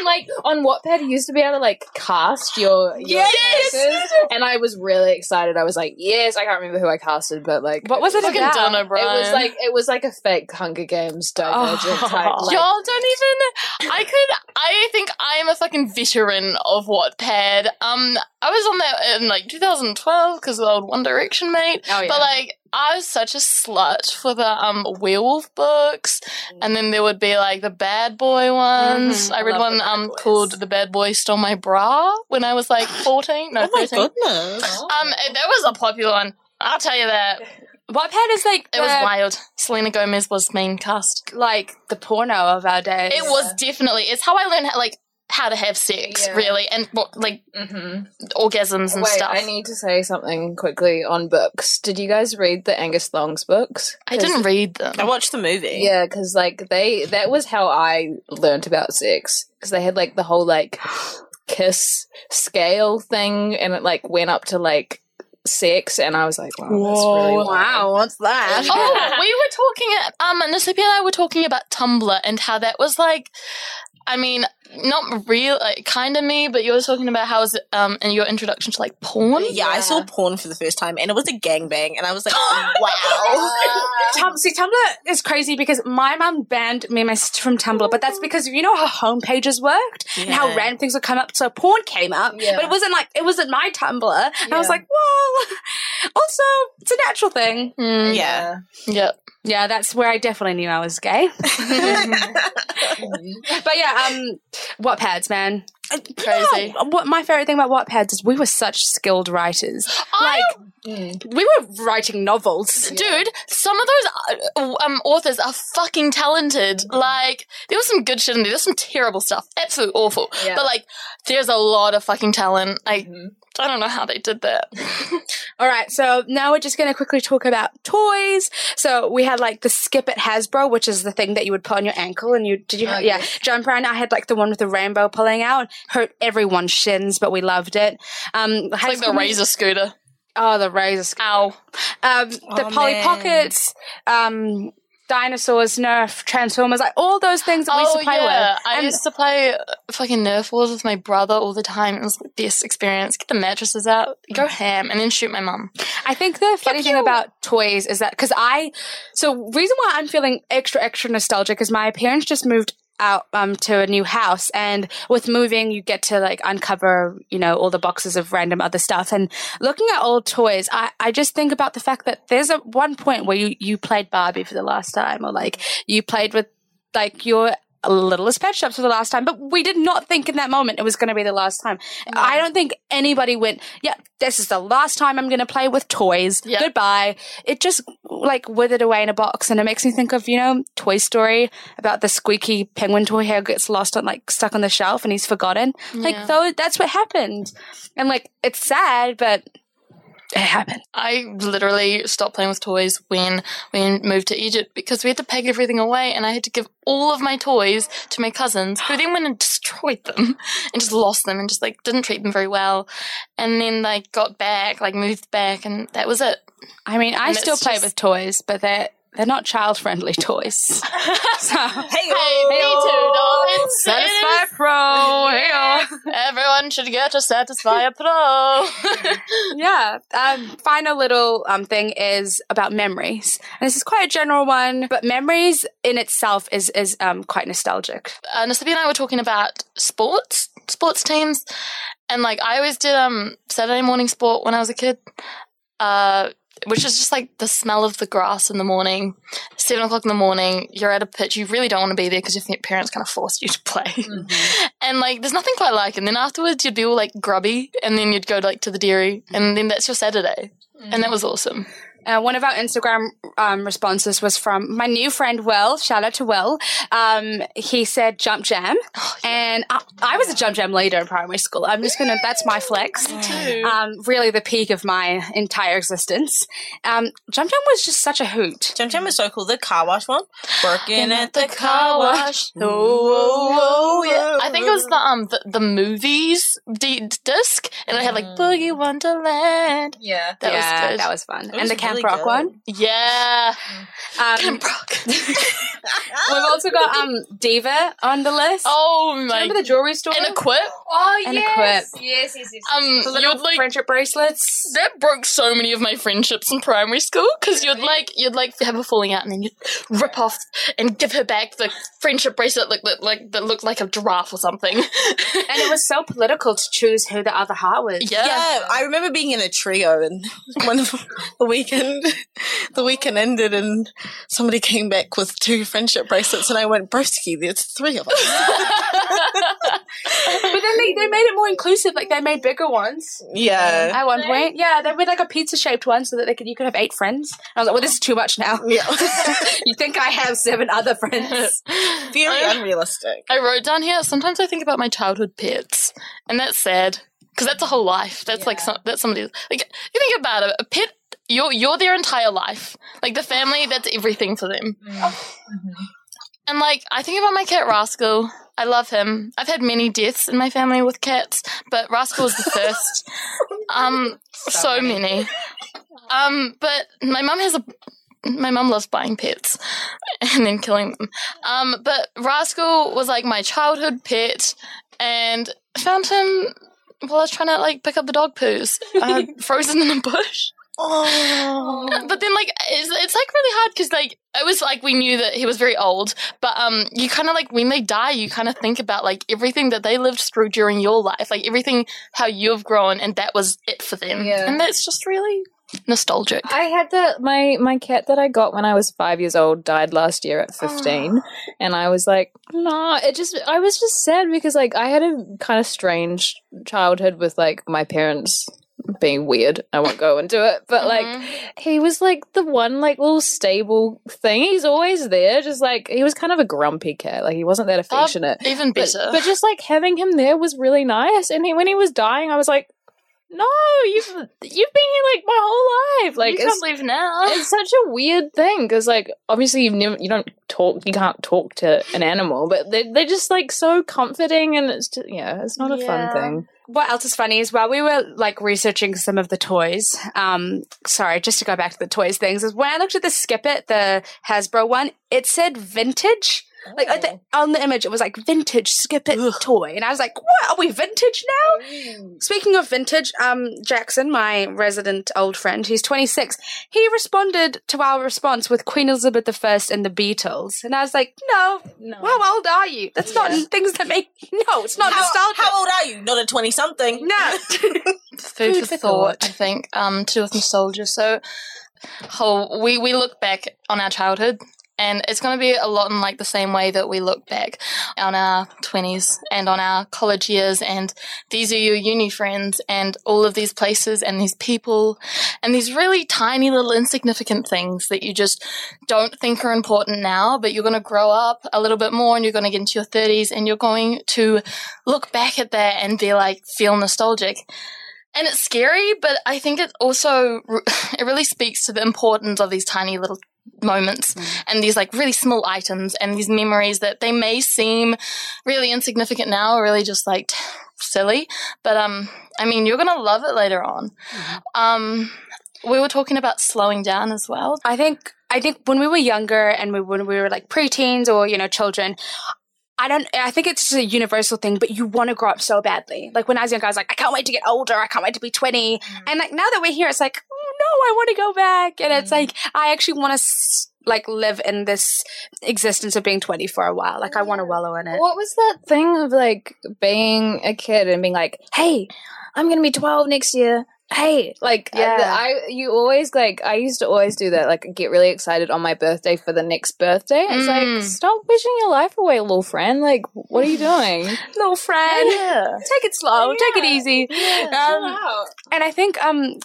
and like on Wattpad, you used to be able to like cast your, your Yes! characters, and I was really excited. I was like, yes, I can't remember who I casted, but like, What was it Fucking about? Dylan It was like it was like a fake Hunger Games divergent Oh. type. Like, Y'all don't even. I could. I think I am a fucking veteran of Wattpad. Um, I was on that in like 2012 because of the old One Direction mate. Oh, yeah. But like, I was such a slut for the um werewolf books, and then there would be like the bad boy ones. Mhm. I I read love one um called "The Bad Boy Stole My Bra" when I was like 14. No, oh my 13. goodness! Um, that was a popular one. I'll tell you that. Wattpad is like It was wild. Selena Gomez was main cast. like the porno of our days. It was definitely. It's how I learned how, like how to have sex, Yeah. really, and what like mhm. orgasms and Wait, stuff. I need to say something quickly on books. Did you guys read the Angus Long's books? I didn't read them. I watched the movie. Yeah, because like they that was how I learnt about sex because they had like the whole like kiss scale thing, and it like went up to like sex, and I was like, wow, that's really. Wow, what's that? oh, we were talking. At, um, Nosiphi and I were talking about Tumblr and how that was like. I mean, not real, like, kind of me, but you were talking about how was it, um in your introduction to like porn. Yeah, I saw porn for the first time, and it was a gangbang, and I was like, wow. Tum- see, Tumblr is crazy because my mum banned me and my sister from Tumblr, but that's because you know how home pages worked and how Yeah. random things would come up. So porn came up, Yeah. but it wasn't like it wasn't my Tumblr. And I was Yeah. like, well, also it's a natural thing. Mm, yeah. Yep. Yeah, that's where I definitely knew I was gay. but yeah, um, Wattpads, man. Crazy. You know, what my favorite thing about Wattpads is we were such skilled writers. I Like we were writing novels. Dude, some of those uh, um, authors are fucking talented. Like, there was some good shit in there. There's some terrible stuff. Absolutely awful. Yeah. But, like, there's a lot of fucking talent. I, Mhm. I don't know how they did that. All right, so now we're just going to quickly talk about toys. So we had like the Skip It Hasbro, which is the thing that you would put on your ankle, and you did you? Oh, yeah, yeah. jumper. And I had like the one with the rainbow pulling out. Hurt everyone's shins, but we loved it. Um, It's like the Razor scooter. Oh, the razor. sc- Ow. Um, the Oh, Polly man. Pockets. Um, dinosaurs, Nerf, Transformers, like all those things that we used to play Oh, yeah. with. I And- used to play uh, fucking Nerf wars with my brother all the time. It was the best experience. Get the mattresses out, go ham, and then shoot my mum. I think the funny thing you. about toys is that because I, so reason why I'm feeling extra extra nostalgic is my parents just moved out um to a new house. And with moving you get to like uncover you know all the boxes of random other stuff. And looking at old toys i i just think about the fact that there's a one point where you you played barbie for the last time or like you played with like your littlest pet shops for the last time but we did not think in that moment it was going to be the last time. I don't think anybody went yeah this is the last time i'm going to play with toys. Yeah. goodbye. It just like withered away in a box and it makes me think of you know toy story about the squeaky penguin toy who gets lost on like stuck on the shelf and he's forgotten. Like Yeah. though that's what happened. And like it's sad but it happened I literally stopped playing with toys when we moved to Egypt because we had to pack everything away and I had to give all of my toys to my cousins who then went and destroyed them and just lost them and just like didn't treat them very well. And then like got back, like moved back and that was it. I mean, I still it's play just- with toys, but they're they're not child friendly toys. so, Hey, Hey, me too, darling. Satisfyer Pro. Hey, Everyone should get a Satisfyer Pro. yeah. Um, final little um, thing is about memories. And this is quite a general one, but memories in itself is is um, quite nostalgic. uh, Nosiphi and I were talking about sports, sports teams, and like I always did um Saturday morning sport when I was a kid, uh, which is just like the smell of the grass in the morning, seven o'clock in the morning. You're at a pitch, you really don't want to be there because your parents kind of forced you to play, mm-hmm. and like there's nothing quite like. it. And then afterwards, you'd be all like grubby, and then you'd go like to the dairy, and then that's your Saturday, and that mm. was awesome. Uh, one of our Instagram um, responses was from my new friend Will. Shout out to Will. Um, he said jump jam, and I, I was a jump jam leader in primary school. I'm just gonna. That's my flex. Um, really, the peak of my entire existence. Um, jump jam was just such a hoot. Jump Jam was so cool. The car wash one. Working at the car wash. wash. Oh, yeah. I think it was the um the, the movies d- disc, and it had like Boogie Wonderland. Yeah. That yeah, was good. that was fun. It and was the Camp really Rock good. one. yeah, Um, Camp Rock. we've also got um Diva on the list. oh my! Remember the jewelry store? and Equip. Oh, And yes. equip. Yes, yes, yes. Um, the little you'd like friendship bracelets. that broke so many of my friendships in primary school because you'd like you'd like have a falling out and then you'd rip off and give her back the friendship bracelet like that like that looked like a giraffe or something. And it was so political to choose who the other heart was. yeah. Yeah, I remember being in a trio and one of the weekend, the weekend ended and somebody came back with two friendship bracelets and I went, broski, there's three of us. But then they, they made it more inclusive. Like they made bigger ones Yeah. at one point. Yeah, they made like a pizza shaped one so that they could you could have eight friends. And I was like, well, this is too much now. Yeah. you think I have seven other friends? Very I- unrealistic. I wrote down here. Sometimes I think about my childhood pets, and that's sad because that's a whole life. That's like some, that's somebody. Like you think about it, a pet. You're you're their entire life. Like the family, that's everything for them. And like I think about my cat Rascal. I love him. I've had many deaths in my family with cats, but Rascal was the first. um, so, many. Um, but my mum has a. My mum loves buying pets and then killing them. Um, but Rascal was like my childhood pet, and I found him while I was trying to like pick up the dog poos, uh, frozen in a bush. Oh. But then, like, it's, it's like really hard because, like, it was like we knew that he was very old, but um, you kind of like when they die, you kind of think about like everything that they lived through during your life, like everything how you've grown, and that was it for them, Yeah. and that's just really nostalgic. I had the my my cat that I got when I was five years old died last year at fifteen, and I was like, no, it just I was just sad because like I had a kind of strange childhood with like my parents being weird. I won't go into it, but like Mhm. he was like the one like little stable thing. He's always there, just like he was kind of a grumpy cat. Like he wasn't that affectionate. even better. but just like having him there was really nice. And he, when he was dying, I was like, "No, you've you've been here like my whole life. Like you it's, can't leave now. it's such a weird thing because like obviously you've never you don't talk you can't talk to an animal, but they they're just like so comforting and it's just, yeah, it's not a Yeah. fun thing. What else is funny is while we were like researching some of the toys, um, sorry, just to go back to the toys things, is when I looked at the Skip It, the Hasbro one, it said vintage. Like the, on the image, it was like vintage Skip It toy, and I was like, "What are we vintage now?" Speaking of vintage, um, Jackson, my resident old friend, he's 26, he responded to our response with Queen Elizabeth I and the Beatles, and I was like, "No, how old are you? That's not things that make no, it's not How, nostalgia." how old are you? Not a 20 something. no. food for thought, I think, um, to do with nostalgia. So, whole we we look back on our childhood, and it's going to be a lot in like the same way that we look back on our twenties and on our college years. And these are your uni friends, and all of these places and these people, and these really tiny little insignificant things that you just don't think are important now, but you're going to grow up a little bit more, and you're going to get into your thirties, and you're going to look back at that and be like feel nostalgic and it's scary but i think it also it really speaks to the importance of these tiny little moments and these like really small items and these memories that they may seem really insignificant now or really just like silly but um i mean you're gonna love it later on um we were talking about slowing down as well I think I think when we were younger and we, when we were like preteens or, you know, children, I don't, I think it's just a universal thing, but you want to grow up so badly. Like when I was younger, I was like, I can't wait to get older. I can't wait to be 20. Mm. And like now that we're here, it's like, I want to go back. And it's like, I actually want to s- like live in this existence of being 20 for a while. Like I want to wallow in it. What was that thing of like being a kid and being like, "Hey, I'm gonna be 12 next year." Hey, like Yeah. yeah, I you always like I used to always do that. Like get really excited on my birthday for the next birthday. It's Mm. like stop wishing your life away, little friend. Like what are you doing? Little friend. yeah, Take it slow. Take it easy. Um. And I think um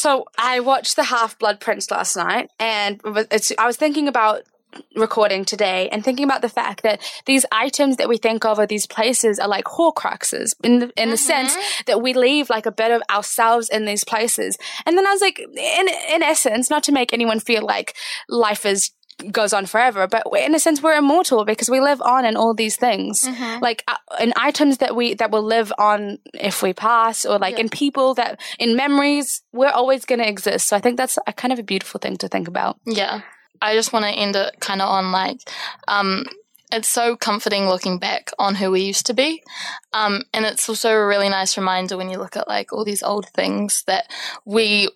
so I watched the Half Blood Prince last night and it's I was thinking about recording today and thinking about the fact that these items that we think of or these places are like horcruxes in the, in the mm-hmm. sense that we leave like a bit of ourselves in these places. And then I was like in in essence not to make anyone feel like life is goes on forever but in a sense we're immortal because we live on in all these things. Like uh, in items that we that will live on if we pass or like in people that in memories we're always going to exist. So i think that's a kind of a beautiful thing to think about. Yeah. I just want to end it kind of on like, um, it's so comforting looking back on who we used to be. Um, and it's also a really nice reminder when you look at like all these old things that we,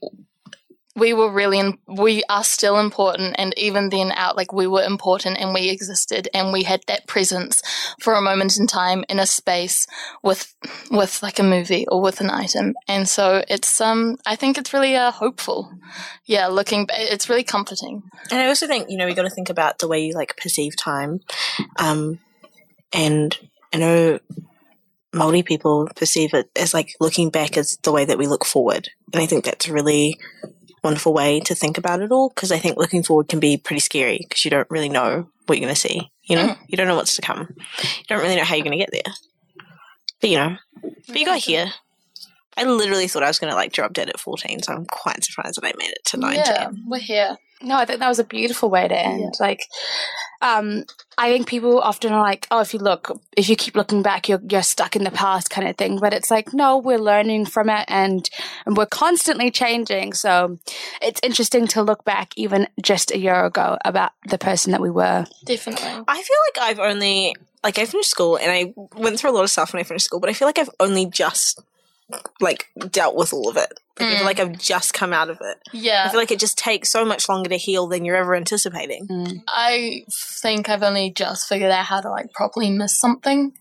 we were really, in, we are still important. And even then out, like we were important and we existed and we had that presence for a moment in time in a space with, with like a movie or with an item. And so it's, um, I think it's really, uh, hopeful. Yeah. Looking, it's really comforting. And I also think, you know, we got to think about the way you like perceive time. Um, and I know Maori people perceive it as like looking back as the way that we look forward. And I think that's really wonderful way to think about it all because I think looking forward can be pretty scary because you don't really know what you're going to see. You know, mm. you don't know what's to come. You don't really know how you're going to get there. But you know, but you got here. I literally thought I was going to like drop dead at 14, so I'm quite surprised that I made it to 19. Yeah, we're here. no i think that was a beautiful way to end like um i think people often are like oh if you look if you keep looking back you're you're stuck in the past kind of thing but it's like no we're learning from it and, and we're constantly changing so it's interesting to look back even just a year ago about the person that we were Definitely. I feel like I've only like I finished school and I went through a lot of stuff when I finished school, but I feel like I've only just like dealt with all of it. Like, I feel like mm. I've just come out of it. Yeah. I feel like it just takes so much longer to heal than you're ever anticipating. Mm. I think I've only just figured out how to like properly miss something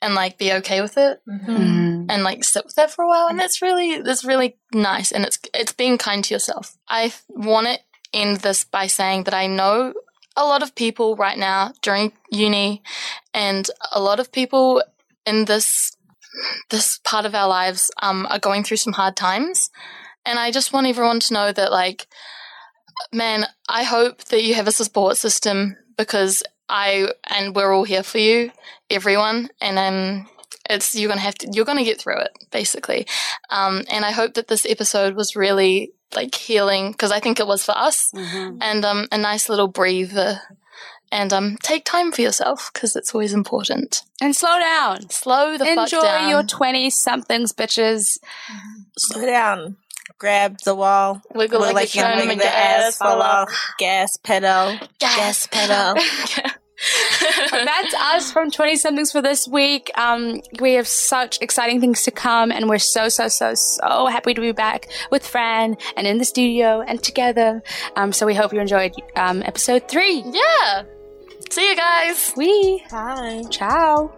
and like be okay with it mm-hmm. Mm. and like sit with it for a while. And it's really, it's really nice. And it's, it's being kind to yourself. I want to end this by saying that I know a lot of people right now during uni and a lot of people in this, this part of our lives, um, are going through some hard times. And I just want everyone to know that like, man, I hope that you have a support system because I and we're all here for you, everyone, and um, it's you're gonna have to you're gonna get through it basically, um, and I hope that this episode was really like healing because I think it was for us, and um, a nice little breather, and um, take time for yourself because it's always important. and slow down Slow the fuck enjoy down. your 20 somethings bitches Slow down. Grab the wall. Wiggle Wiggle like you're you're trying to make the ass fall off. Gas pedal. Gas pedal. That's us from 20 somethings for this week. Um, we have such exciting things to come, and we're so, so, so, so happy to be back with Fran and in the studio and together. Um, so we hope you enjoyed um, episode three. yeah. See you guys. We Bye. ciao.